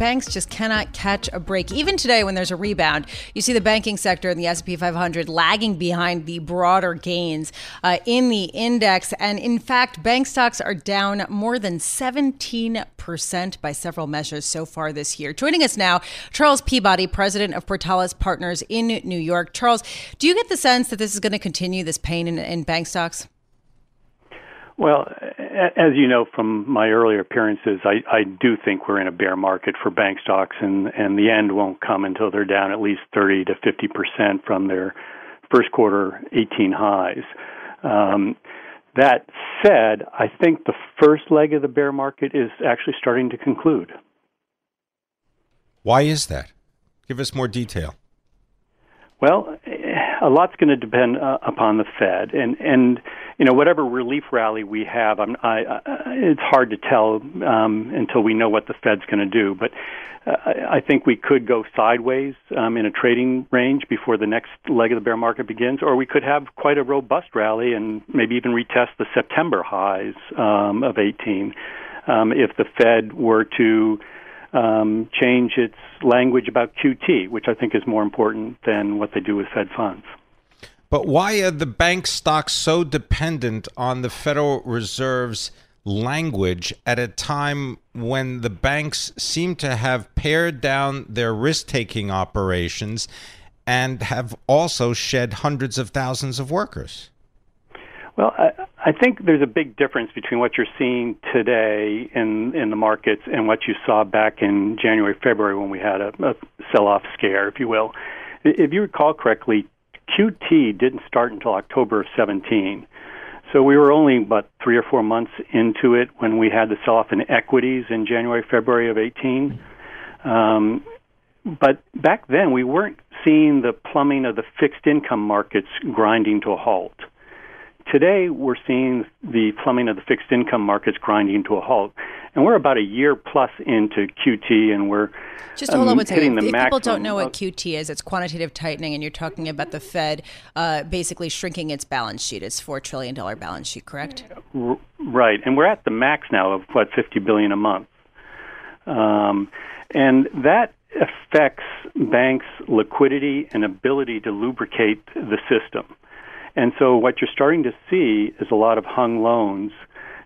banks just cannot catch a break. Even today, when there's a rebound, you see the banking sector and the S&P 500 lagging behind the broader gains uh, in the index. And in fact, bank stocks are down more than 17% by several measures so far this year. Joining us now, Charles Peabody, president of Portales Partners in New York. Charles, do you get the sense that this is going to continue, this pain in, in bank stocks? Well, as you know from my earlier appearances, I, I do think we're in a bear market for bank stocks, and, and the end won't come until they're down at least 30 to 50 percent from their first quarter 18 highs. Um, that said, I think the first leg of the bear market is actually starting to conclude. Why is that? Give us more detail. Well, a lot's going to depend uh, upon the Fed, and and you know whatever relief rally we have, I'm, I, I, it's hard to tell um, until we know what the Fed's going to do. But uh, I think we could go sideways um, in a trading range before the next leg of the bear market begins, or we could have quite a robust rally and maybe even retest the September highs um, of 18 um, if the Fed were to um, change its language about QT, which I think is more important than what they do with Fed funds. But why are the bank stocks so dependent on the Federal Reserve's language at a time when the banks seem to have pared down their risk taking operations and have also shed hundreds of thousands of workers? Well, I, I think there's a big difference between what you're seeing today in in the markets and what you saw back in January, February when we had a, a sell-off scare, if you will. If you recall correctly, QT didn't start until October of 17. So we were only about three or four months into it when we had the sell-off in equities in January, February of 18. Um, but back then, we weren't seeing the plumbing of the fixed income markets grinding to a halt. Today, we're seeing the plumbing of the fixed income markets grinding to a halt. And we're about a year plus into QT, and we're just hold um, on one second. If people don't know what QT is, it's quantitative tightening, and you're talking about the Fed uh, basically shrinking its balance sheet. It's four trillion dollar balance sheet, correct? Right, and we're at the max now of what fifty billion a month, um, and that affects banks' liquidity and ability to lubricate the system. And so what you're starting to see is a lot of hung loans,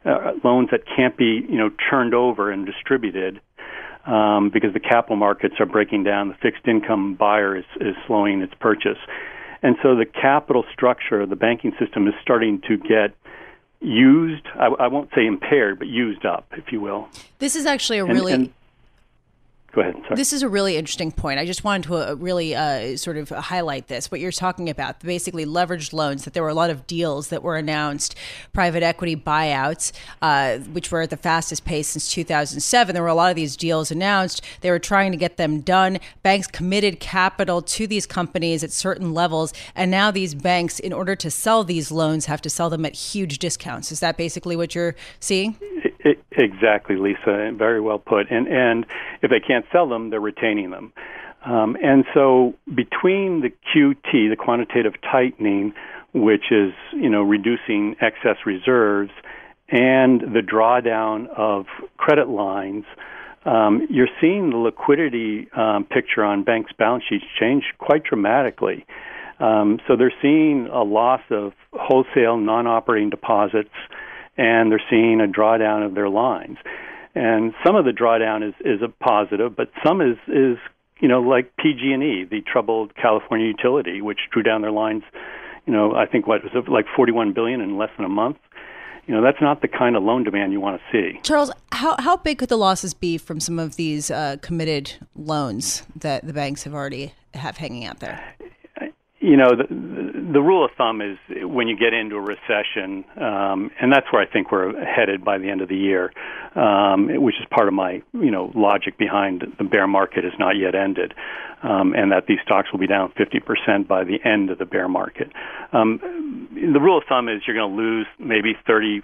uh, loans that can't be, you know, turned over and distributed um, because the capital markets are breaking down. The fixed income buyer is, is slowing its purchase. And so the capital structure of the banking system is starting to get used. I, I won't say impaired, but used up, if you will. This is actually a really and, and Go ahead. Sorry. This is a really interesting point. I just wanted to uh, really uh, sort of highlight this. What you're talking about, basically leveraged loans. That there were a lot of deals that were announced, private equity buyouts, uh, which were at the fastest pace since 2007. There were a lot of these deals announced. They were trying to get them done. Banks committed capital to these companies at certain levels, and now these banks, in order to sell these loans, have to sell them at huge discounts. Is that basically what you're seeing? Exactly, Lisa. Very well put. And and if they can't sell them, they're retaining them. Um, and so between the QT, the quantitative tightening, which is you know reducing excess reserves, and the drawdown of credit lines, um, you're seeing the liquidity um, picture on banks' balance sheets change quite dramatically. Um, so they're seeing a loss of wholesale non-operating deposits and they're seeing a drawdown of their lines. And some of the drawdown is is a positive, but some is is you know like PG&E, the troubled California utility, which drew down their lines. You know, I think what was it, like 41 billion in less than a month you know that's not the kind of loan demand you want to see. Charles, how how big could the losses be from some of these uh, committed loans that the banks have already have hanging out there? You know, the, the rule of thumb is when you get into a recession, um, and that's where I think we're headed by the end of the year, um, which is part of my you know logic behind the bear market has not yet ended, um, and that these stocks will be down 50% by the end of the bear market. Um, the rule of thumb is you're going to lose maybe 30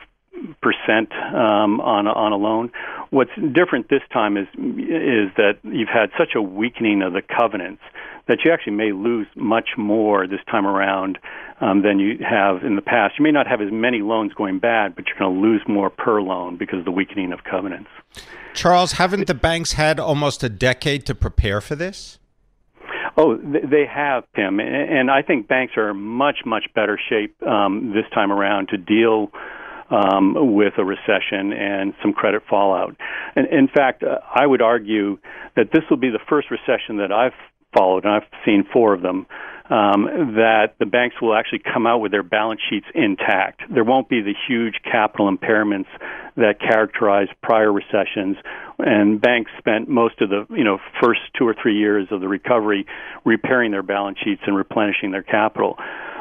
percent um, on a, on a loan. What's different this time is is that you've had such a weakening of the covenants that you actually may lose much more this time around um, than you have in the past. You may not have as many loans going bad, but you're going to lose more per loan because of the weakening of covenants. Charles, haven't the banks had almost a decade to prepare for this? Oh, they have, Pimm, and I think banks are much, much better shape um, this time around to deal um, with a recession and some credit fallout. And in fact, uh, I would argue that this will be the first recession that I've followed, and I've seen four of them, um, that the banks will actually come out with their balance sheets intact. There won't be the huge capital impairments that characterized prior recessions, and banks spent most of the you know first two or three years of the recovery repairing their balance sheets and replenishing their capital.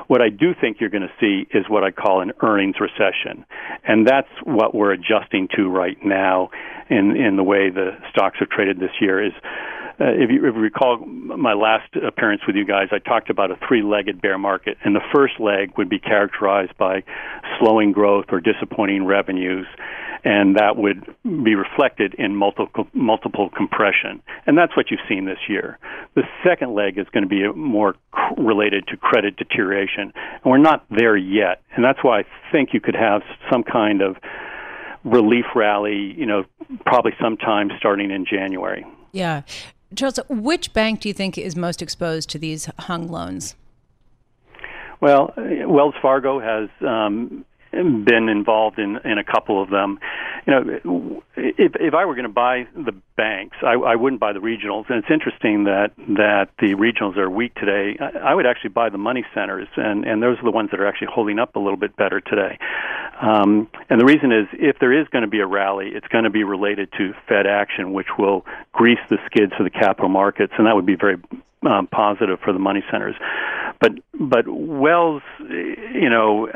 What I do think you're going to see is what I call an earnings recession, and that's what we're adjusting to right now in in the way the stocks have traded this year. Is uh, if, you, if you recall my last appearance with you guys, I talked about a three-legged bear market, and the first leg would be characterized by slowing growth or disappointing revenues, and that would be reflected in multiple multiple compression, and that's what you've seen this year. The second leg is going to be more related to credit deterioration, and we're not there yet, and that's why I think you could have some kind of relief rally, you know, probably sometime starting in January. Yeah. Charles, which bank do you think is most exposed to these hung loans? Well, Wells Fargo has um, been involved in in a couple of them. You know, if if I were going to buy the banks, I, I wouldn't buy the regionals. And it's interesting that that the regionals are weak today. I, I would actually buy the money centers, and and those are the ones that are actually holding up a little bit better today. Um, and the reason is, if there is going to be a rally, it's going to be related to Fed action, which will grease the skids for the capital markets, and that would be very um, positive for the money centers. But but Wells, you know,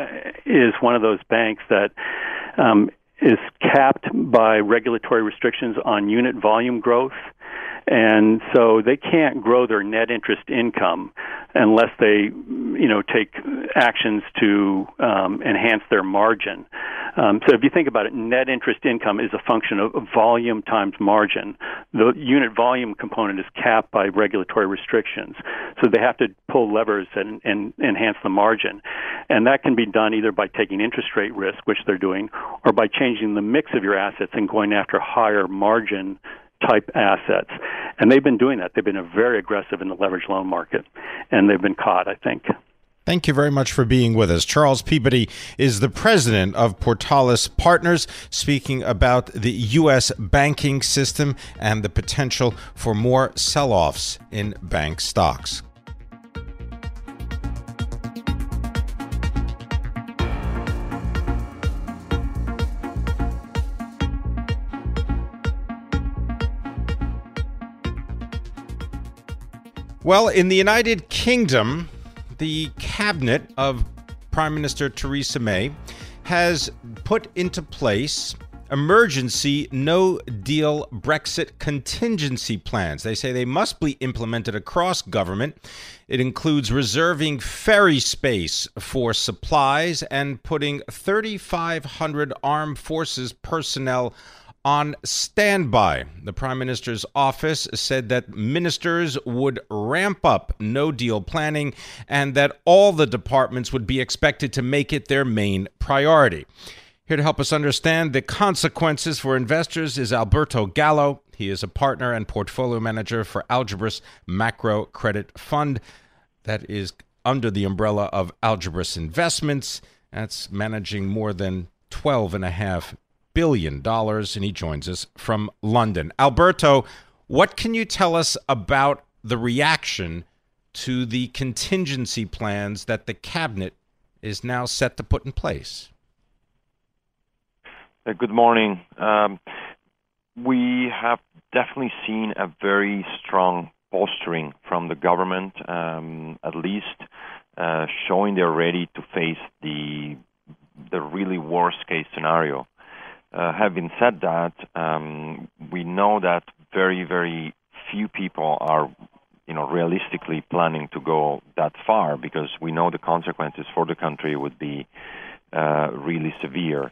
is one of those banks that um, is capped by regulatory restrictions on unit volume growth and so they can't grow their net interest income unless they, you know, take actions to um, enhance their margin. Um, so if you think about it, net interest income is a function of volume times margin. The unit volume component is capped by regulatory restrictions, so they have to pull levers and, and enhance the margin, and that can be done either by taking interest rate risk, which they're doing, or by changing the mix of your assets and going after higher margin type assets. And they've been doing that. They've been very aggressive in the leverage loan market, and they've been caught, I think. Thank you very much for being with us. Charles Peabody is the president of Portales Partners, speaking about the U.S. banking system and the potential for more sell offs in bank stocks. Well, in the United Kingdom, the cabinet of Prime Minister Theresa May has put into place emergency no deal Brexit contingency plans. They say they must be implemented across government. It includes reserving ferry space for supplies and putting 3,500 armed forces personnel on standby. The Prime Minister's office said that ministers would ramp up no deal planning and that all the departments would be expected to make it their main priority. Here to help us understand the consequences for investors is Alberto Gallo. He is a partner and portfolio manager for Algebris Macro Credit Fund, that is under the umbrella of Algebris Investments. That's managing more than $12.5 billion. dollars, And he joins us from London. Alberto, what can you tell us about the reaction to the contingency plans that the cabinet is now set to put in place? Uh, good morning. Um, we have definitely seen a very strong posturing from the government, um, at least uh, showing they're ready to face the the really worst case scenario. Uh, having said that, um, we know that very very few people are you know realistically planning to go that far because we know the consequences for the country would be uh, really severe.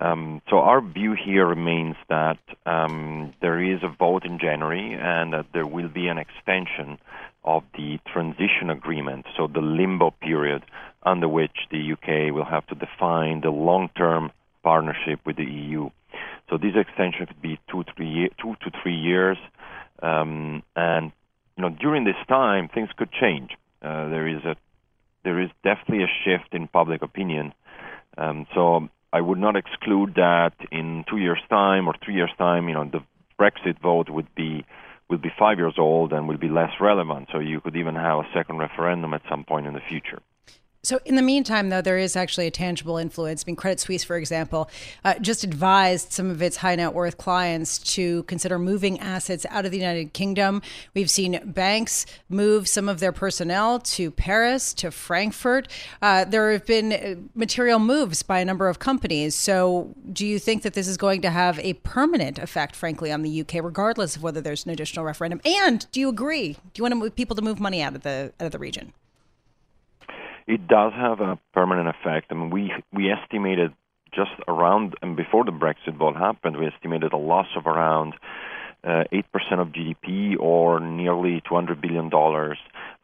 Um, so our view here remains that um, there is a vote in January and that there will be an extension of the transition agreement, so the limbo period under which the UK will have to define the long-term partnership with the EU. So this extension could be two, three, two to three years, um, and you know during this time things could change. Uh, there is a there is definitely a shift in public opinion. Um, so I would not exclude that in two years' time or three years' time, you know, the Brexit vote would be will be five years old and will be less relevant. So you could even have a second referendum at some point in the future. So, in the meantime, though, there is actually a tangible influence. I mean, Credit Suisse, for example, uh, just advised some of its high net worth clients to consider moving assets out of the United Kingdom. We've seen banks move some of their personnel to Paris, to Frankfurt. Uh, there have been uh, material moves by a number of companies. So, do you think that this is going to have a permanent effect, frankly, on the UK, regardless of whether there's an additional referendum? And do you agree? Do you want to move people to move money out of the out of the region? It does have a permanent effect. I mean, we we estimated just around and before the Brexit vote happened, we estimated a loss of around uh, eight uh, percent of GDP or nearly 200 billion dollars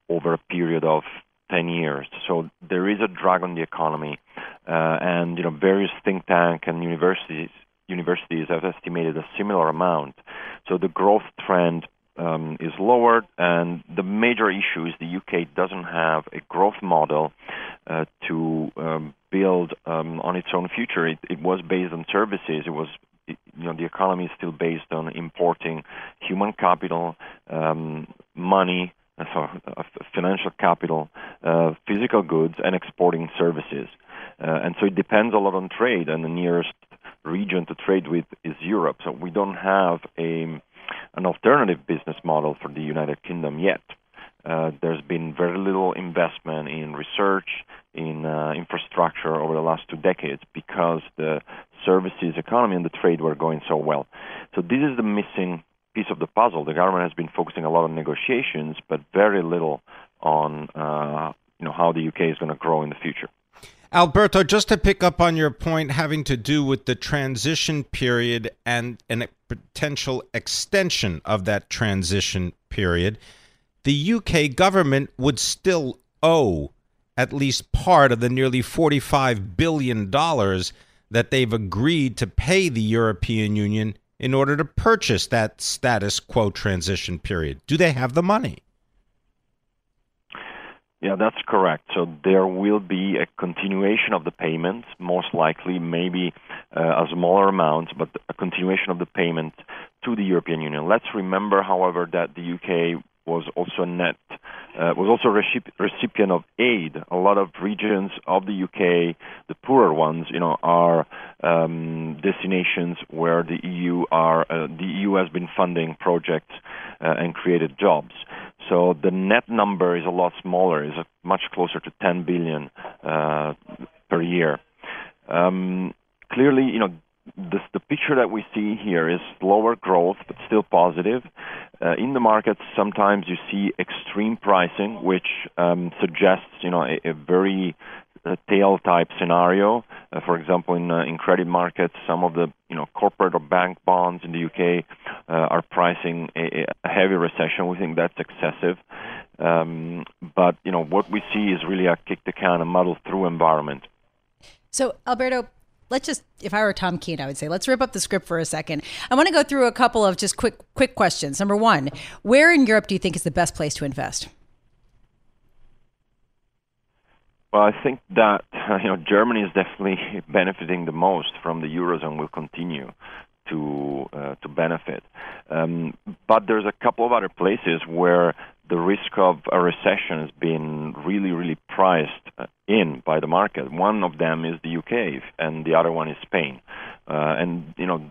over a period of 10 years. So there is a drag on the economy, uh, and you know various think tank and universities universities have estimated a similar amount. So the growth trend um, is lowered, and the major issue is the UK doesn't have a growth model uh, to um, build um, on its own future. It, it, was based on services. It was, you know, the economy is still based on importing human capital, um, money, uh, so, uh, financial capital, uh, physical goods, and exporting services. Uh, and so it depends a lot on trade, and the nearest region to trade with is Europe. So we don't have a an alternative business model for the United Kingdom yet. Uh, there's been very little investment in research, in uh, infrastructure over the last two decades because the services economy and the trade were going so well. So this is the missing piece of the puzzle. The government has been focusing a lot on negotiations, but very little on uh, you know how the UK is going to grow in the future. Alberto, just to pick up on your point having to do with the transition period and a potential extension of that transition period, the UK government would still owe at least part of the nearly $45 billion that they've agreed to pay the European Union in order to purchase that status quo transition period. Do they have the money? Yeah, that's correct. So there will be a continuation of the payments, most likely, maybe uh, a smaller amount, but a continuation of the payment to the European Union. Let's remember, however, that the UK was also net uh, was also recip- recipient of aid. A lot of regions of the UK, the poorer ones, you know, are um, destinations where the EU are uh, the EU has been funding projects uh, and created jobs. So the net number is a lot smaller, is much closer to 10 billion uh, per year. Um, clearly, you know, this, the picture that we see here is lower growth, but still positive. Uh, in the markets, sometimes you see extreme pricing, which um, suggests, you know, a, a very tail type scenario. Uh, for example, in uh, in credit markets, some of the you know corporate or bank bonds in the UK uh, are pricing a, a, heavy recession. We think that's excessive. Um, but you know what we see is really a kick the can and muddle through environment. So Alberto, let's just if I were Tom Keene, I would say let's rip up the script for a second. I want to go through a couple of just quick quick questions. Number one, where in Europe do you think is the best place to invest? Well, I think that you know Germany is definitely benefiting the most from the eurozone. Will continue to uh, to benefit, um, but there's a couple of other places where the risk of a recession has been really, really priced uh, in by the market. One of them is the UK, and the other one is Spain. Uh, and you know,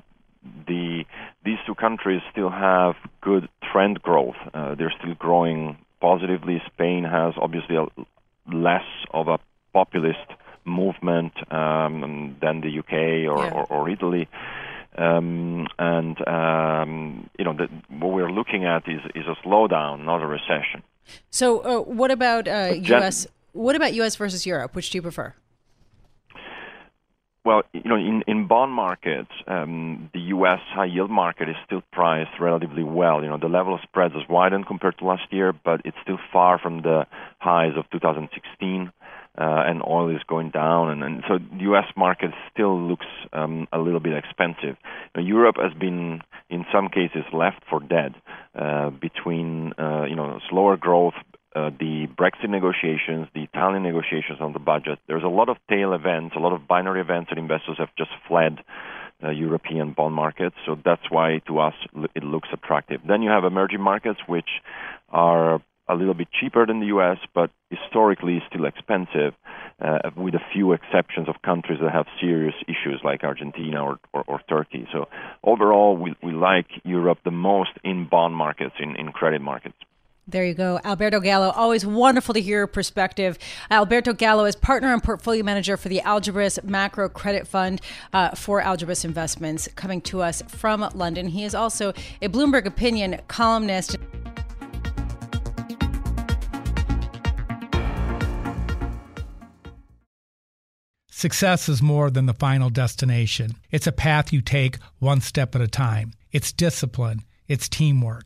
the these two countries still have good trend growth. Uh, they're still growing positively. Spain has obviously a, less of a populist movement um, than the UK or, Yeah. or, or Italy. Um, and um, you know, the, what we're looking at is, is a slowdown, not a recession. So, uh, what about uh, U.S. What about U.S. versus Europe? Which do you prefer? Well, you know, in, in bond markets, um, the U.S. high yield market is still priced relatively well. You know, the level of spreads has widened compared to last year, but it's still far from the highs of 2016. Uh, and oil is going down, and, and so the U.S. market still looks um, a little bit expensive. Now, Europe has been, in some cases, left for dead uh, between uh, you know slower growth, uh, the Brexit negotiations, the Italian negotiations on the budget. There's a lot of tail events, a lot of binary events, and investors have just fled uh, European bond markets. So that's why, to us, it looks attractive. Then you have emerging markets, which are a little bit cheaper than the U.S., but historically still expensive, uh, with a few exceptions of countries that have serious issues like Argentina or, or, or Turkey. So overall, we, we like Europe the most in bond markets, in, in credit markets. There you go. Alberto Gallo, always wonderful to hear your perspective. Alberto Gallo is partner and portfolio manager for the Algebris Macro Credit Fund uh, for Algebris Investments, coming to us from London. He is also a Bloomberg Opinion columnist. Success is more than the final destination. It's a path you take one step at a time. It's discipline, it's teamwork,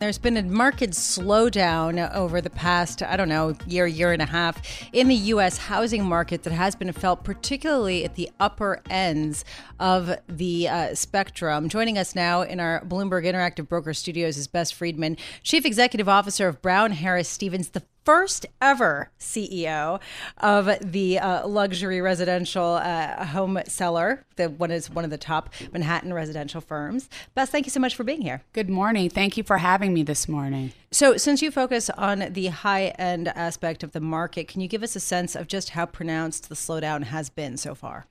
There's been a market slowdown over the past, I don't know, year, year and a half in the U.S. housing market that has been felt particularly at the upper ends of the uh, spectrum. Joining us now in our Bloomberg Interactive Broker Studios is Bess Freedman, Chief Executive Officer of Brown Harris Stevens, the first ever CEO of the uh, luxury residential uh, home seller. The one is one of the top Manhattan residential firms. Bess, thank you so much for being here. Good morning. Thank you for having me this morning. So, since you focus on the high end aspect of the market, can you give us a sense of just how pronounced the slowdown has been so far?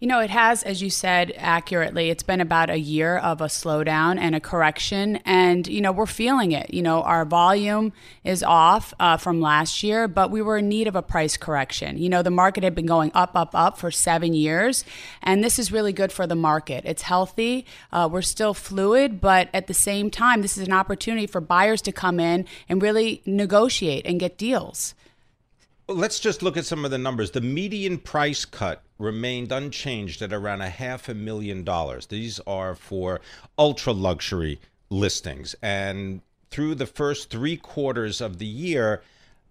You know, it has, as you said accurately, it's been about a year of a slowdown and a correction. And, you know, we're feeling it. You know, our volume is off uh, from last year, but we were in need of a price correction. You know, the market had been going up, up, up for seven years. And this is really good for the market. It's healthy. Uh, we're still fluid, but at the same time, this is an opportunity for buyers to come in and really negotiate and get deals. Let's just look at some of the numbers. The median price cut remained unchanged at around a half a million dollars. These are for ultra luxury listings. And through the first three quarters of the year,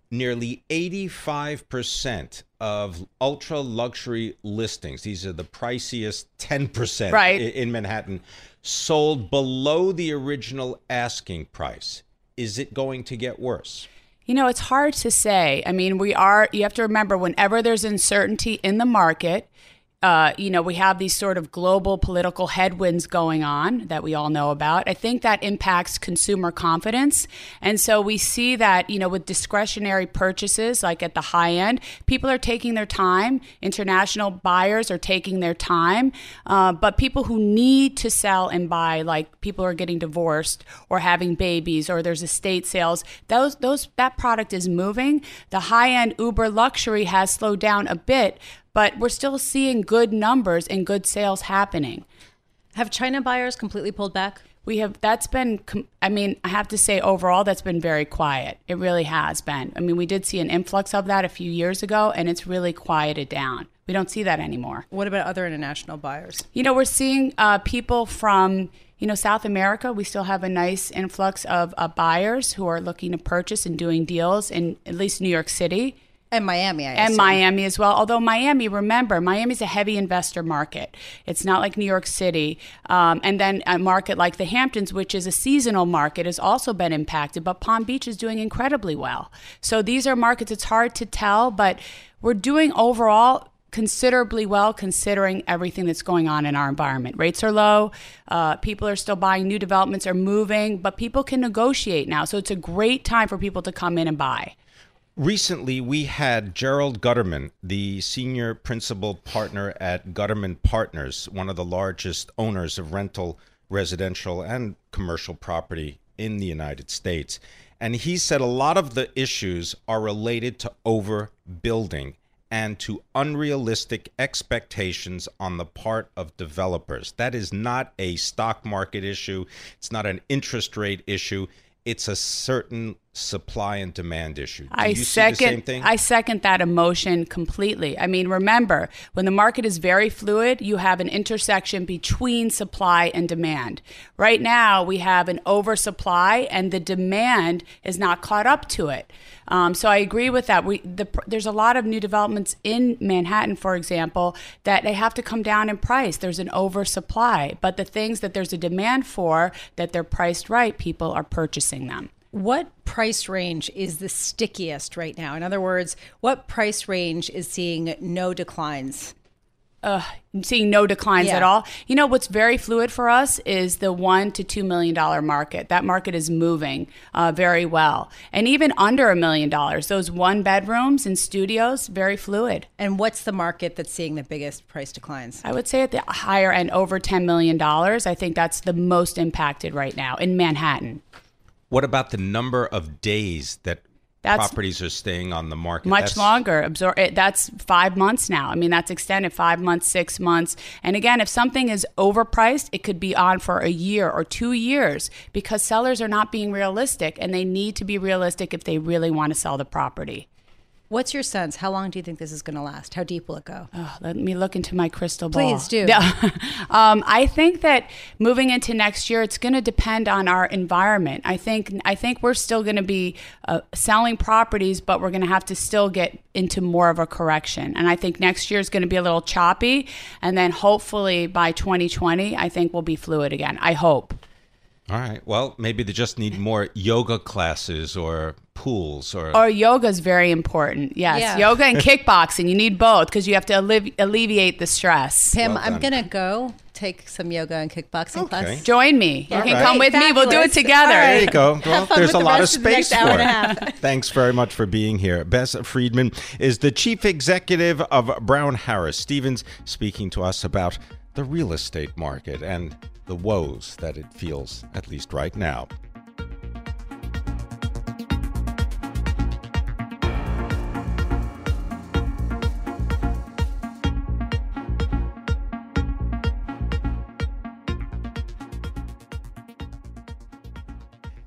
nearly 85% of ultra luxury listings, these are the priciest 10% Right. in Manhattan, sold below the original asking price. Is it going to get worse? You know, it's hard to say. I mean, we are, you have to remember, whenever there's uncertainty in the market, uh, you know, we have these sort of global political headwinds going on that we all know about. I think that impacts consumer confidence. And so we see that, you know, with discretionary purchases, like at the high end, people are taking their time. International buyers are taking their time. Uh, but people who need to sell and buy, like people are getting divorced or having babies or there's estate sales, those, those, that product is moving. The high end Uber luxury has slowed down a bit but we're still seeing good numbers and good sales happening. Have China buyers completely pulled back? We have, that's been, I mean, I have to say overall, that's been very quiet. It really has been. I mean, we did see an influx of that a few years ago, and it's really quieted down. We don't see that anymore. What about other international buyers? You know, we're seeing uh, people from, you know, South America. We still have a nice influx of uh, buyers who are looking to purchase and doing deals in at least New York City. And Miami, I and assume. Miami as well. Although Miami, remember, Miami's a heavy investor market. It's not like New York City. Um, and then a market like the Hamptons, which is a seasonal market, has also been impacted. But Palm Beach is doing incredibly well. So these are markets. It's hard to tell, but we're doing overall considerably well considering everything that's going on in our environment. Rates are low, uh, people are still buying, new developments are moving, but people can negotiate now. So it's a great time for people to come in and buy. Recently, we had Gerald Guterman, the senior principal partner at Guterman Partners, one of the largest owners of rental, residential, and commercial property in the United States. And he said a lot of the issues are related to overbuilding and to unrealistic expectations on the part of developers. That is not a stock market issue, it's not an interest rate issue it's a certain supply and demand issue. Do I second I second that emotion completely. I mean, remember, when the market is very fluid, you have an intersection between supply and demand. Right now, we have an oversupply and the demand is not caught up to it. Um, so I agree with that. We the, there's a lot of new developments in Manhattan, for example, that they have to come down in price. There's an oversupply, but the things that there's a demand for that they're priced right, people are purchasing them. What price range is the stickiest right now? In other words, what price range is seeing no declines? uh, seeing no declines Yeah. at all. You know what's very fluid for us is the one to two million dollar market. That market is moving uh, very well, and even under a million dollars, those one bedrooms and studios, very fluid. And what's the market that's seeing the biggest price declines? I would say at the higher end, over ten million dollars. I think that's the most impacted right now in Manhattan. What about the number of days that That's- properties are staying on the market? much That's- longer. Absor- it, that's five months now. I mean, that's extended five months, six months. And again, if something is overpriced, it could be on for a year or two years because sellers are not being realistic and they need to be realistic if they really want to sell the property. What's your sense? How long do you think this is going to last? How deep will it go? Oh, let me look into my crystal ball. Please do. Yeah. um, I think that moving into next year, it's going to depend on our environment. I think I think we're still going to be uh, selling properties, but we're going to have to still get into more of a correction. And I think next year is going to be a little choppy, and then hopefully by 2020, I think we'll be fluid again. I hope. All right. Well, maybe they just need more yoga classes or pools or. Or yoga is very important. Yes, Yeah. yoga and kickboxing. You need both because you have to allevi- alleviate the stress. Pimm, Well I'm going to go take some yoga and kickboxing Okay. class. Join me. You All can right. come with me. We'll do it together. All right. There you go. Well, there's a the lot of rest of space for and it. Thanks very much for being here. Bess Freedman is the chief executive of Brown Harris Stevens, speaking to us about the real estate market and the woes that it feels, at least right now.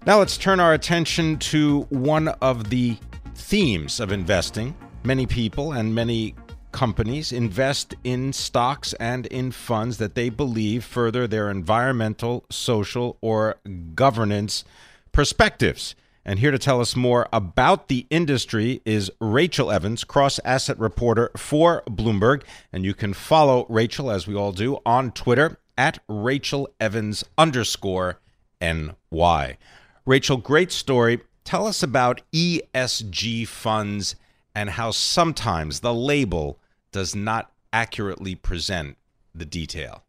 Now let's turn our attention to one of the themes of investing. Many people and many companies invest in stocks and in funds that they believe further their environmental, social, or governance perspectives. And here to tell us more about the industry is Rachel Evans, cross asset reporter for Bloomberg. And you can follow Rachel, as we all do, on Twitter at Rachel Evans underscore NY. Rachel, great story. Tell us about ESG funds and how sometimes the label does not accurately present the detail.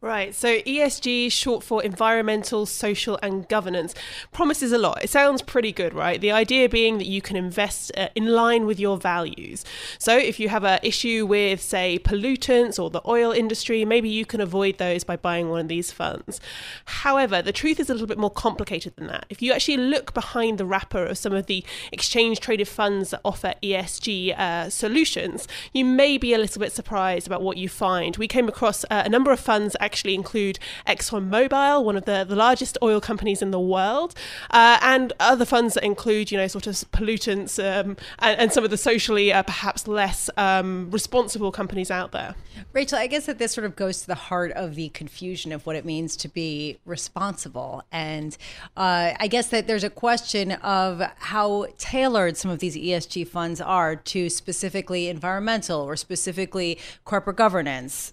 Right. So ESG, short for environmental, social, and governance, promises a lot. It sounds pretty good, right? The idea being that you can invest uh, in line with your values. So if you have an issue with, say, pollutants or the oil industry, maybe you can avoid those by buying one of these funds. However, the truth is a little bit more complicated than that. If you actually look behind the wrapper of some of the exchange traded funds that offer ESG uh, solutions, you may be a little bit surprised about what you find. We came across uh, a number of funds actually include ExxonMobil, one of the, the largest oil companies in the world, uh, and other funds that include, you know, sort of pollutants um, and, and, some of the socially uh, perhaps less um, responsible companies out there. Rachel, I guess that this sort of goes to the heart of the confusion of what it means to be responsible. And uh, I guess that there's a question of how tailored some of these ESG funds are to specifically environmental or specifically corporate governance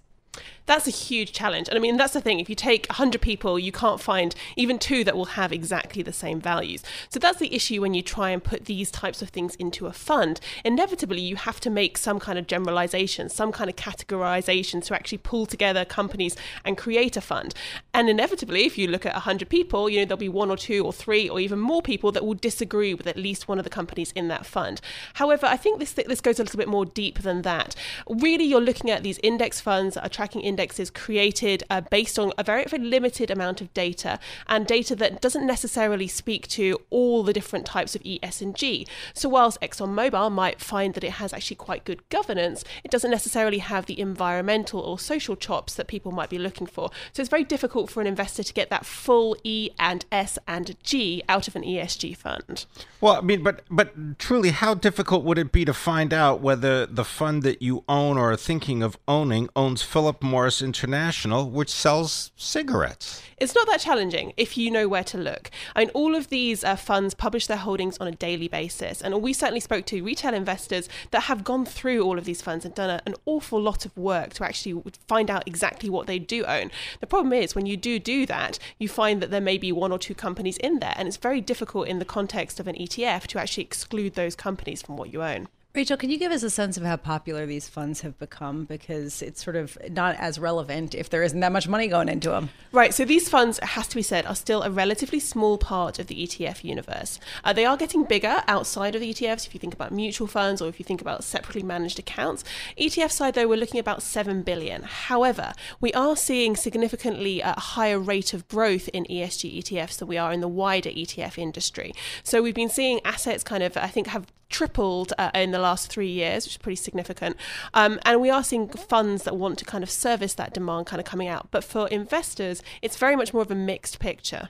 that's a huge challenge. And I mean, that's the thing. If you take 100 people, you can't find even two that will have exactly the same values. So that's the issue when you try and put these types of things into a fund. Inevitably, you have to make some kind of generalization, some kind of categorization to actually pull together companies and create a fund. And inevitably, if you look at 100 people, you know, there'll be one or two or three or even more people that will disagree with at least one of the companies in that fund. However, I think this, this goes a little bit more deep than that. Really, you're looking at these index funds that are tracking indexes created uh, based on a very, very limited amount of data and data that doesn't necessarily speak to all the different types of E, S, and G. So, whilst ExxonMobil might find that it has actually quite good governance, it doesn't necessarily have the environmental or social chops that people might be looking for. So, it's very difficult for an investor to get that full E and S and G out of an ESG fund. Well, I mean, but but truly, how difficult would it be to find out whether the fund that you own or are thinking of owning owns Philip Morris International, which sells cigarettes. It's not that challenging if you know where to look. I mean, all of these uh, funds publish their holdings on a daily basis, and we certainly spoke to retail investors that have gone through all of these funds and done a, an awful lot of work to actually find out exactly what they do own. The problem is when you do do that, you find that there may be one or two companies in there, and it's very difficult in the context of an ETF to actually exclude those companies from what you own. Rachel, can you give us a sense of how popular these funds have become? Because it's sort of not as relevant if there isn't that much money going into them. Right. So these funds, it has to be said, are still a relatively small part of the ETF universe. Uh, they are getting bigger outside of the ETFs. If you think about mutual funds or if you think about separately managed accounts, ETF side though, we're looking about seven billion. However, we are seeing significantly a higher rate of growth in ESG ETFs than we are in the wider ETF industry. So we've been seeing assets kind of, I think, have tripled uh, in the last three years, which is pretty significant. Um, and we are seeing funds that want to kind of service that demand kind of coming out. But for investors, it's very much more of a mixed picture.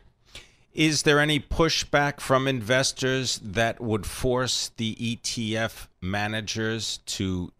Is there any pushback from investors that would force the ETF managers to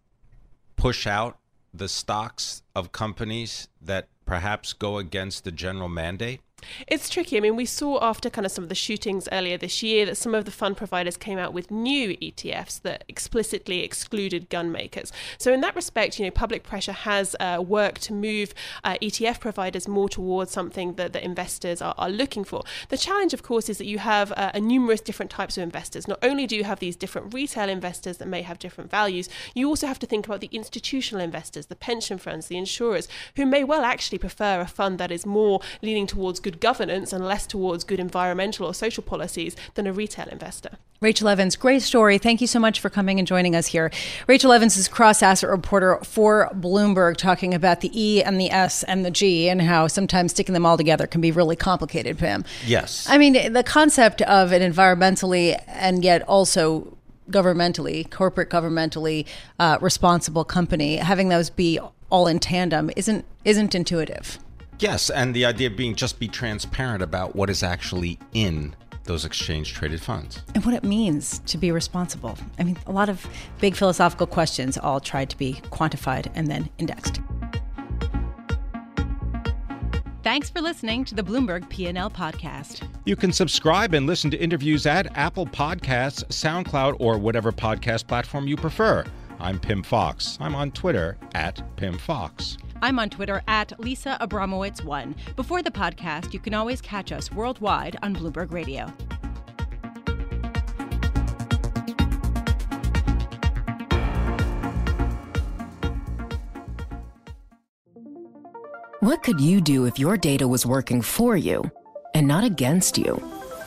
push out the stocks of companies that perhaps go against the general mandate? It's tricky. I mean, we saw after kind of some of the shootings earlier this year that some of the fund providers came out with new ETFs that explicitly excluded gun makers. So, in that respect, you know, public pressure has uh, worked to move uh, ETF providers more towards something that the investors are, are, looking for. The challenge, of course, is that you have uh, a numerous different types of investors. Not only do you have these different retail investors that may have different values, you also have to think about the institutional investors, the pension funds, the insurers, who may well actually prefer a fund that is more leaning towards good governance and less towards good environmental or social policies than a retail investor. Rachel Evans, great story. Thank you so much for coming and joining us here. Rachel Evans is cross asset reporter for Bloomberg, talking about the E and the S and the G and how sometimes sticking them all together can be really complicated, Pimm. Yes. I mean, the concept of an environmentally and yet also governmentally, corporate governmentally uh, responsible company, having those be all in tandem isn't isn't intuitive. Yes, and the idea of being just be transparent about what is actually in those exchange traded funds. And what it means to be responsible. I mean, a lot of big philosophical questions all tried to be quantified and then indexed. Thanks for listening to the Bloomberg P&L podcast. You can subscribe and listen to interviews at Apple Podcasts, SoundCloud, or whatever podcast platform you prefer. I'm Pimm Fox. I'm on Twitter at Pimm Fox. I'm on Twitter at Lisa Abramowicz1. Before the podcast, you can always catch us worldwide on Bloomberg Radio. What could you do if your data was working for you and not against you?